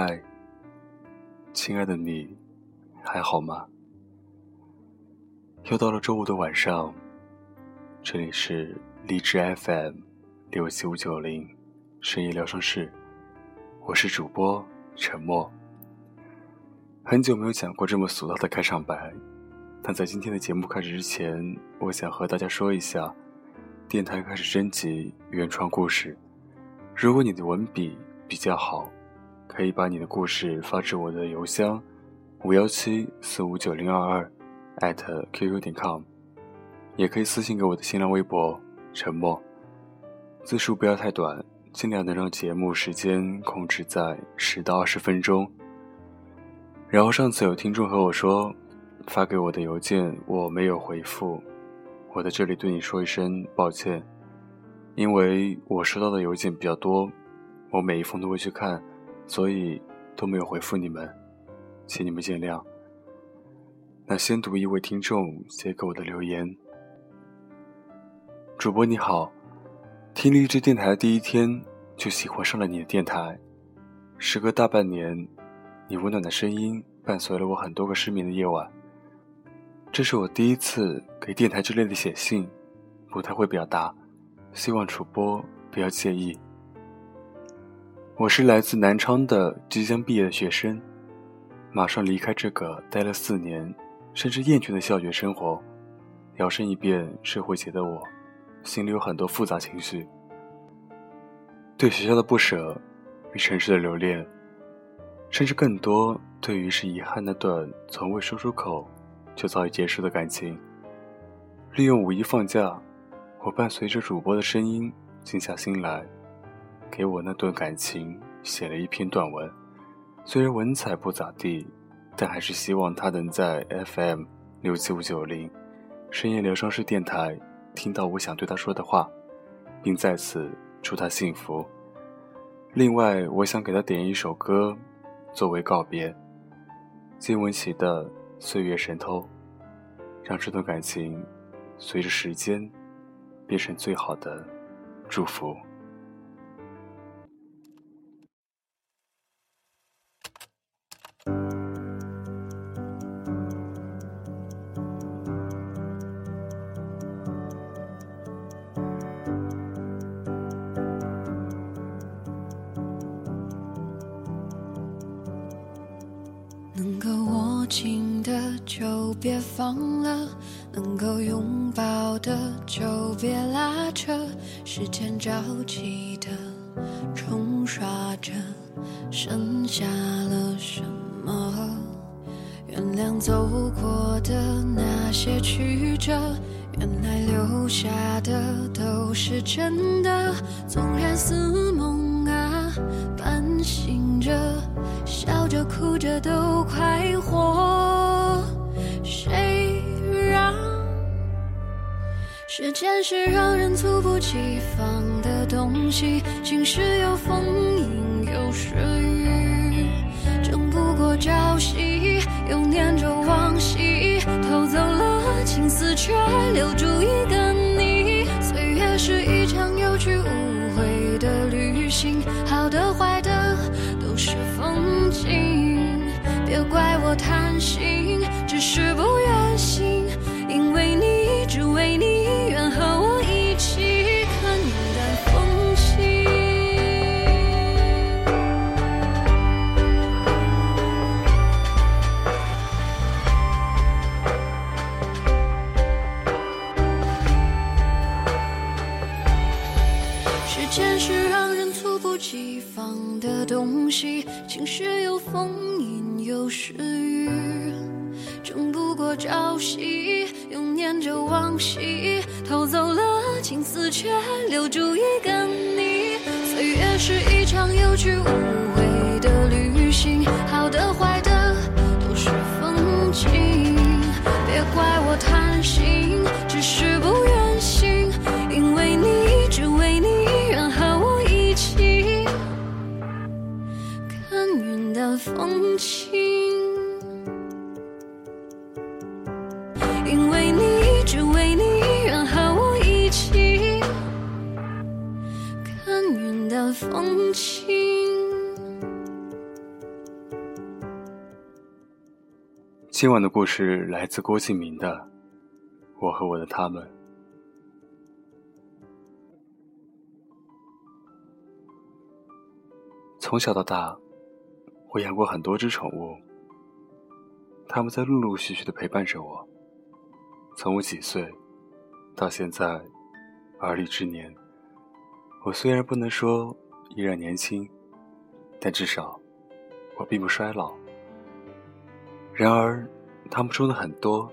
嗨，亲爱的你，还好吗？又到了周五的晚上，这里是荔枝 FM 六七五九零深夜疗伤室，我是主播沉默。很久没有讲过这么俗套的开场白，但在今天的节目开始之前，我想和大家说一下，电台开始征集原创故事。如果你的文笔比较好，可以把你的故事发至我的邮箱五幺七四五九零二二艾特 qq 点 com，也可以私信给我的新浪微博沉默，字数不要太短，尽量能让节目时间控制在十到二十分钟。然后上次有听众和我说，发给我的邮件我没有回复，我在这里对你说一声抱歉，因为我收到的邮件比较多，我每一封都会去看。所以都没有回复你们，请你们见谅。那先读一位听众写给我的留言：主播你好，听荔枝电台的第一天就喜欢上了你的电台，时隔大半年，你温暖的声音伴随了我很多个失眠的夜晚。这是我第一次给电台之类的写信，不太会表达，希望主播不要介意。我是来自南昌的即将毕业的学生，马上离开这个待了四年，甚至厌倦的校园生活，摇身一变社会节的我，心里有很多复杂情绪。对学校的不舍，与城市的留恋，甚至更多对于是遗憾那段从未说出口就早已结束的感情。利用五一放假，我伴随着主播的声音，静下心来。给我那段感情写了一篇短文，虽然文采不咋地，但还是希望他能在 FM 六七五九零深夜疗伤室电台听到我想对他说的话，并在此祝他幸福。另外，我想给他点一首歌作为告别，金玟岐的《岁月神偷》，让这段感情随着时间变成最好的祝福。近的就别放了，能够拥抱的就别拉扯。时间着急的冲刷着，剩下了什么？原谅走过的那些曲折，原来留下的都是真的。纵然似梦着都快活。谁让时间是让人猝不及防的东西？晴时有风，阴有时雨，争不过朝夕，又念着往昔，偷走了青丝，却留住一个怪我贪心。只是不愿醒，因为你，只为你，愿和我一起看云淡风轻。时间是让人猝不及防的东西，晴时有风，有时雨。争不过朝夕，又念着往昔，偷走了青丝，却留住一个你。岁月是一场有去无回的旅行，好的坏的都是风景。别怪我贪心，只是不愿醒，因为你，只为你，愿和我一起看云淡风轻。风轻。今晚的故事来自郭敬明的我和我的他们。从小到大我养过很多只宠物他们在陆陆续续的陪伴着我从我几岁到现在而立之年。我虽然不能说依然年轻，但至少我并不衰老。然而，他们中的很多，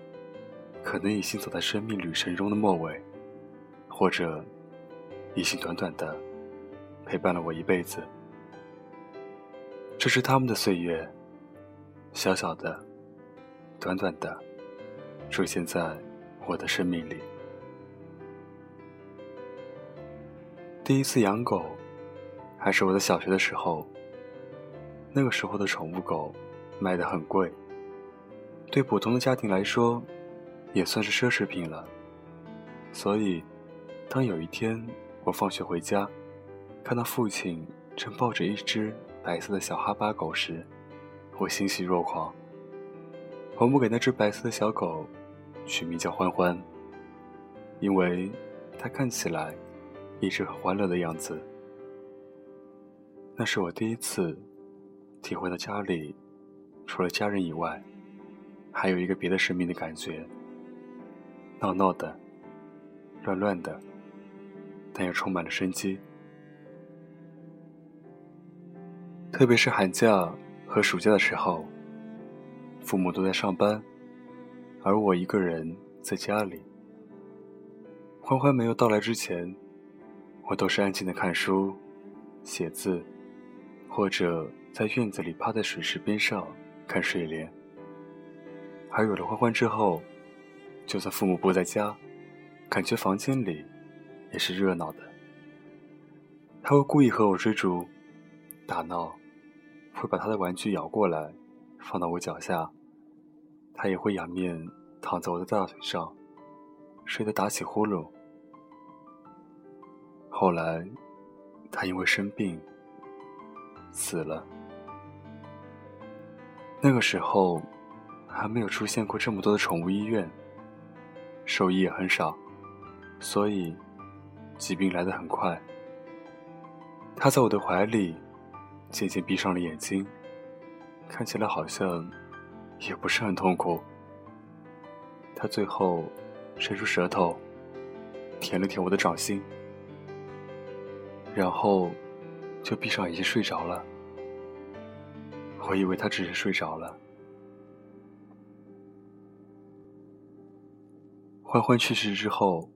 可能已经走在生命旅程中的末尾，或者已经短短的陪伴了我一辈子。这是他们的岁月，小小的、短短的，出现在我的生命里。第一次养狗，还是我在小学的时候。那个时候的宠物狗卖得很贵。对普通的家庭来说，也算是奢侈品了。所以，当有一天我放学回家，看到父亲正抱着一只白色的小哈巴狗时，我欣喜若狂。我们给那只白色的小狗取名叫欢欢，因为它看起来一直很欢乐的样子。那是我第一次体会到家里除了家人以外。还有一个别的生命的感觉，闹闹的，乱乱的，但又充满了生机。特别是寒假和暑假的时候，父母都在上班，而我一个人在家里。欢欢没有到来之前，我都是安静的看书、写字，或者在院子里趴在水池边上看睡莲。而有了欢欢之后，就算父母不在家，感觉房间里也是热闹的。他会故意和我追逐、打闹，会把他的玩具咬过来，放到我脚下。他也会仰面躺在我的大腿上，睡得打起呼噜。后来，他因为生病死了。那个时候。还没有出现过这么多的宠物医院，兽医也很少，所以疾病来得很快。他在我的怀里渐渐闭上了眼睛，看起来好像也不是很痛苦。他最后伸出舌头舔了舔我的掌心，然后就闭上眼睛睡着了。我以为他只是睡着了。欢欢去世之后，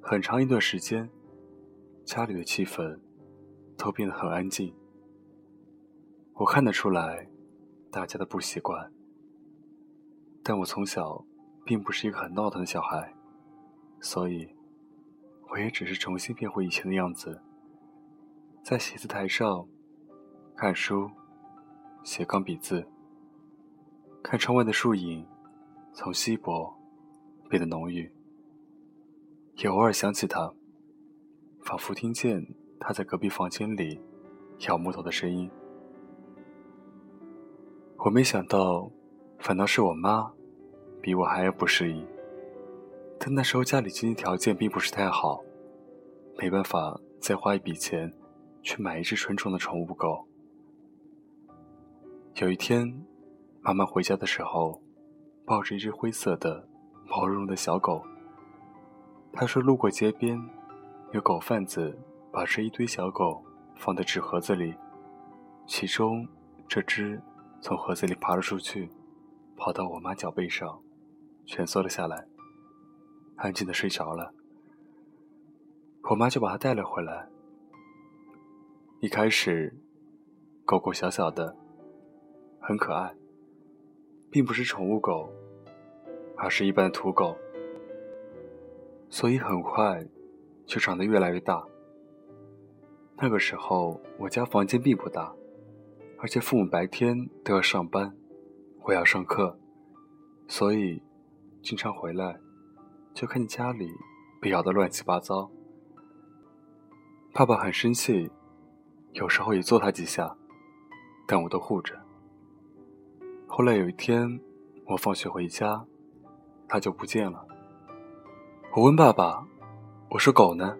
很长一段时间，家里的气氛都变得很安静。我看得出来，大家的不习惯。但我从小并不是一个很闹腾的小孩，所以我也只是重新变回以前的样子，在写字台上看书、写钢笔字，看窗外的树影从稀薄。变得浓郁，也偶尔想起他，仿佛听见他在隔壁房间里咬木头的声音。我没想到，反倒是我妈比我还要不适应。但那时候家里经济条件并不是太好，没办法再花一笔钱去买一只纯种的宠物狗。有一天，妈妈回家的时候，抱着一只灰色的。毛茸茸的小狗。他说：“路过街边，有狗贩子把这一堆小狗放在纸盒子里，其中这只从盒子里爬了出去，跑到我妈脚背上，蜷缩了下来，安静的睡着了。我妈就把它带了回来。一开始，狗狗小小的，很可爱，并不是宠物狗。”而是一般的土狗，所以很快就长得越来越大。那个时候，我家房间并不大，而且父母白天都要上班，我要上课，所以经常回来就看见家里被咬得乱七八糟。爸爸很生气，有时候也揍他几下，但我都护着。后来有一天。我放学回家，它就不见了。我问爸爸：“我说狗呢？”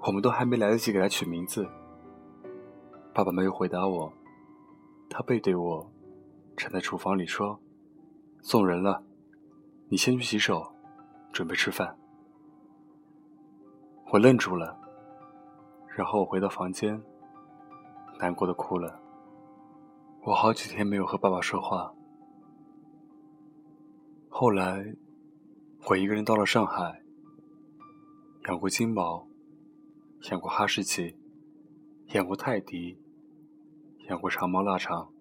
我们都还没来得及给它取名字，爸爸没有回答我，他背对我，站在厨房里说：“送人了，你先去洗手，准备吃饭。”我愣住了，然后我回到房间，难过的哭了。我好几天没有和爸爸说话。后来，我一个人到了上海，养过金毛。养过哈士奇，养过泰迪，养过长毛腊肠。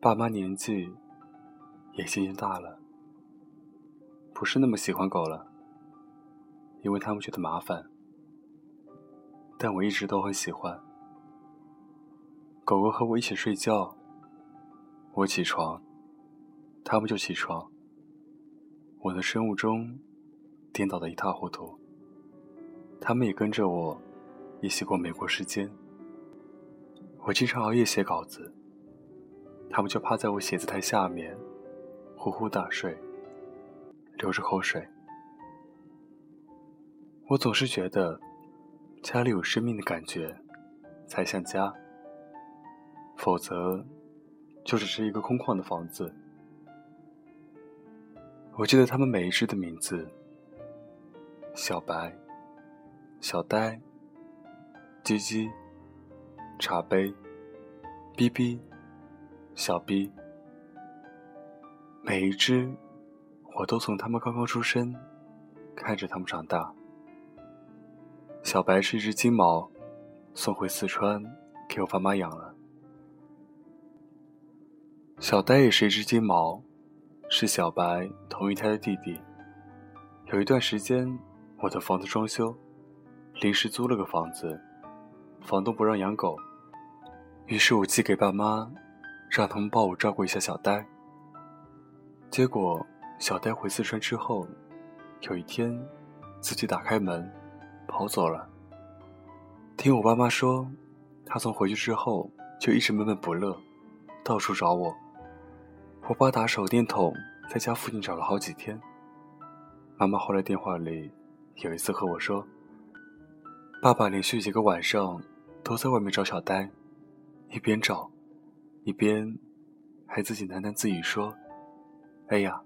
爸妈年纪也渐渐大了，不是那么喜欢狗了，因为他们觉得麻烦。但我一直都很喜欢。狗狗和我一起睡觉，我起床，它们就起床。我的生物钟颠倒的一塌糊涂。它们也跟着我一起过美国时间。我经常熬夜写稿子，它们就趴在我写字台下面，呼呼大睡，流着口水。我总是觉得家里有生命的感觉才像家，否则就只是一个空旷的房子。我记得他们每一只的名字：小白。小呆、鸡鸡、茶杯、哔哔、小逼，每一只，我都从他们刚刚出生看着他们长大。小白是一只金毛，送回四川给我爸妈养了。小呆也是一只金毛，是小白同一胎的弟弟。有一段时间，我的房子装修。临时租了个房子，房东不让养狗，于是我寄给爸妈，让他们帮我照顾一下小呆。结果小呆回四川之后，有一天自己打开门跑走了。听我爸妈说，他从回去之后就一直闷闷不乐，到处找我。我爸打手电筒在家附近找了好几天。妈妈后来电话里有一次和我说。爸爸连续几个晚上都在外面找小呆，一边找，一边还自己喃喃自语说：“哎呀，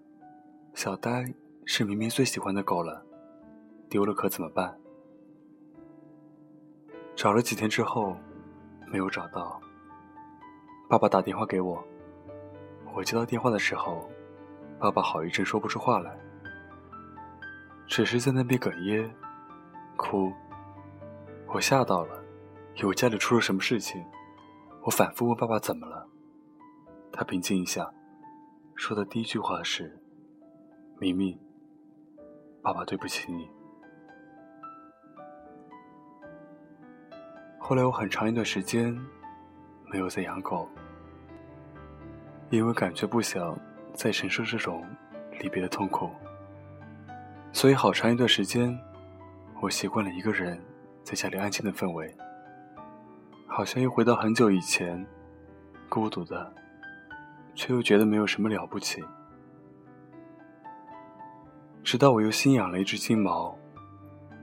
小呆是明明最喜欢的狗了，丢了可怎么办？”找了几天之后，没有找到。爸爸打电话给我，我接到电话的时候，爸爸好一阵说不出话来，只是在那边哽咽，哭。我吓到了，以为家里出了什么事情。我反复问爸爸怎么了，他平静一下，说的第一句话是：“明明，爸爸对不起你。”后来我很长一段时间没有再养狗，因为感觉不想再承受这种离别的痛苦，所以好长一段时间，我习惯了一个人。在家里安静的氛围，好像又回到很久以前，孤独的，却又觉得没有什么了不起。直到我又新养了一只金毛，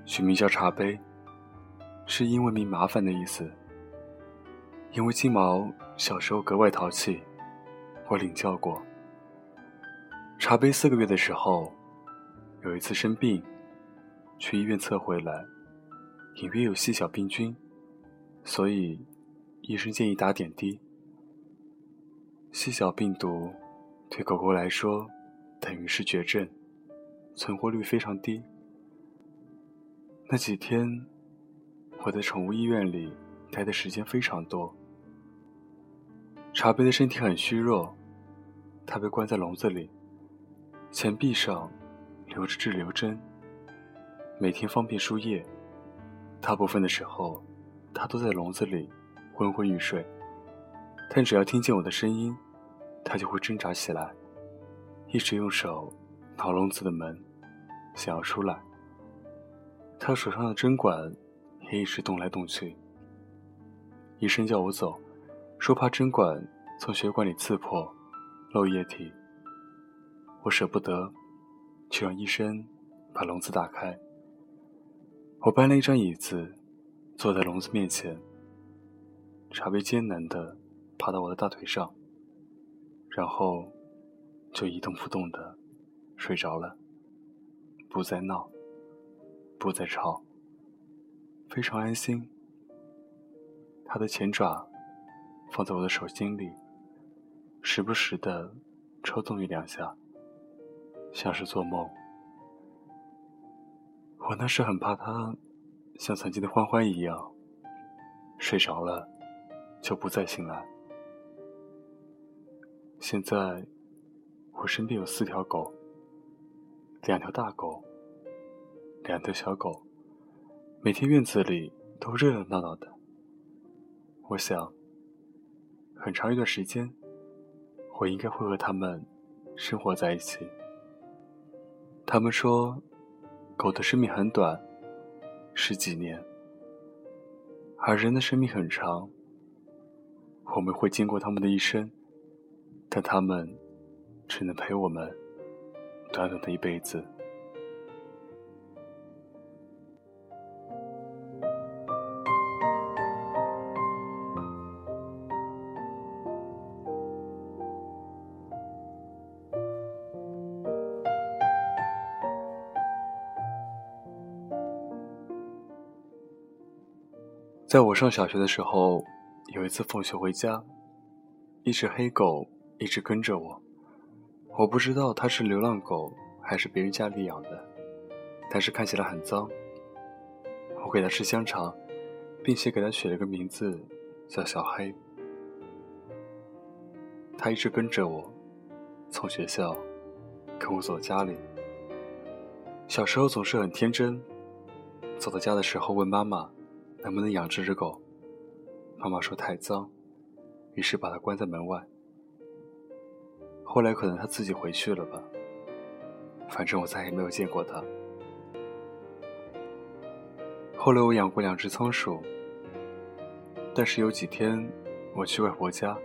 取名叫茶杯，是因为“名麻烦”的意思。因为金毛小时候格外淘气，我领教过。茶杯四个月的时候，有一次生病，去医院测回来。隐约有细小病菌，所以医生建议打点滴。细小病毒对狗狗来说等于是绝症，存活率非常低。那几天我在宠物医院里待的时间非常多。茶杯的身体很虚弱，他被关在笼子里，前臂上留着滞留针，每天方便输液。大部分的时候，他都在笼子里昏昏欲睡，但只要听见我的声音，他就会挣扎起来，一直用手挠笼子的门，想要出来。他手上的针管也一直动来动去。医生叫我走，说怕针管从血管里刺破，漏液体。我舍不得，去让医生把笼子打开。我搬了一张椅子，坐在笼子面前。茶杯艰难地爬到我的大腿上，然后就一动不动地睡着了，不再闹，不再吵，非常安心。他的前爪放在我的手心里，时不时的抽动一两下。像是做梦，我那时很怕他像曾经的欢欢一样睡着了就不再醒来。现在我身边有四条狗，两条大狗，两条小狗，每天院子里都热热闹闹的。我想，很长一段时间，我应该会和他们生活在一起。他们说，狗的生命很短，十几年，而人的生命很长。我们会经过他们的一生，但他们只能陪我们短短的一辈子。在我上小学的时候，有一次放学回家，一只黑狗一直跟着我。我不知道它是流浪狗还是别人家里养的，但是看起来很脏。我给它吃香肠，并且给它取了个名字，叫小黑。它一直跟着我，从学校跟我走家里。小时候总是很天真，走到家的时候问妈妈。能不能养这只狗？妈妈说太脏，于是把它关在门外。后来可能它自己回去了吧。反正我再也没有见过它。后来我养过两只仓鼠，但是有几天我去外婆家，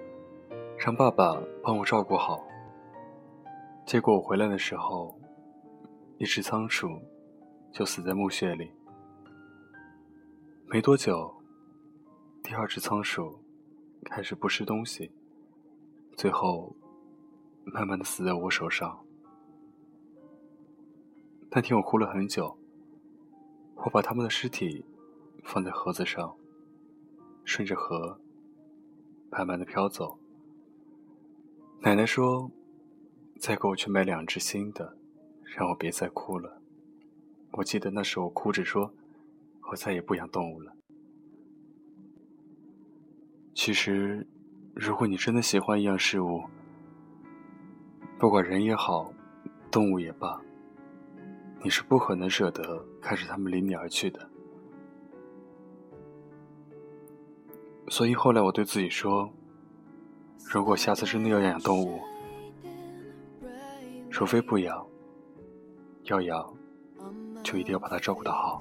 让爸爸帮我照顾好。结果我回来的时候，一只仓鼠就死在墓穴里。没多久，第二只仓鼠开始不吃东西，最后慢慢的死在我手上。那天我哭了很久，我把他们的尸体放在盒子上，顺着河慢慢的飘走。奶奶说：“再给我去买两只新的，让我别再哭了。”我记得那时我哭着说。我再也不养动物了。其实，如果你真的喜欢一样事物，不管人也好，动物也罢，你是不可能舍得看着它们离你而去的。所以后来我对自己说：，如果下次真的要养动物，除非不养，要养，就一定要把它照顾得好。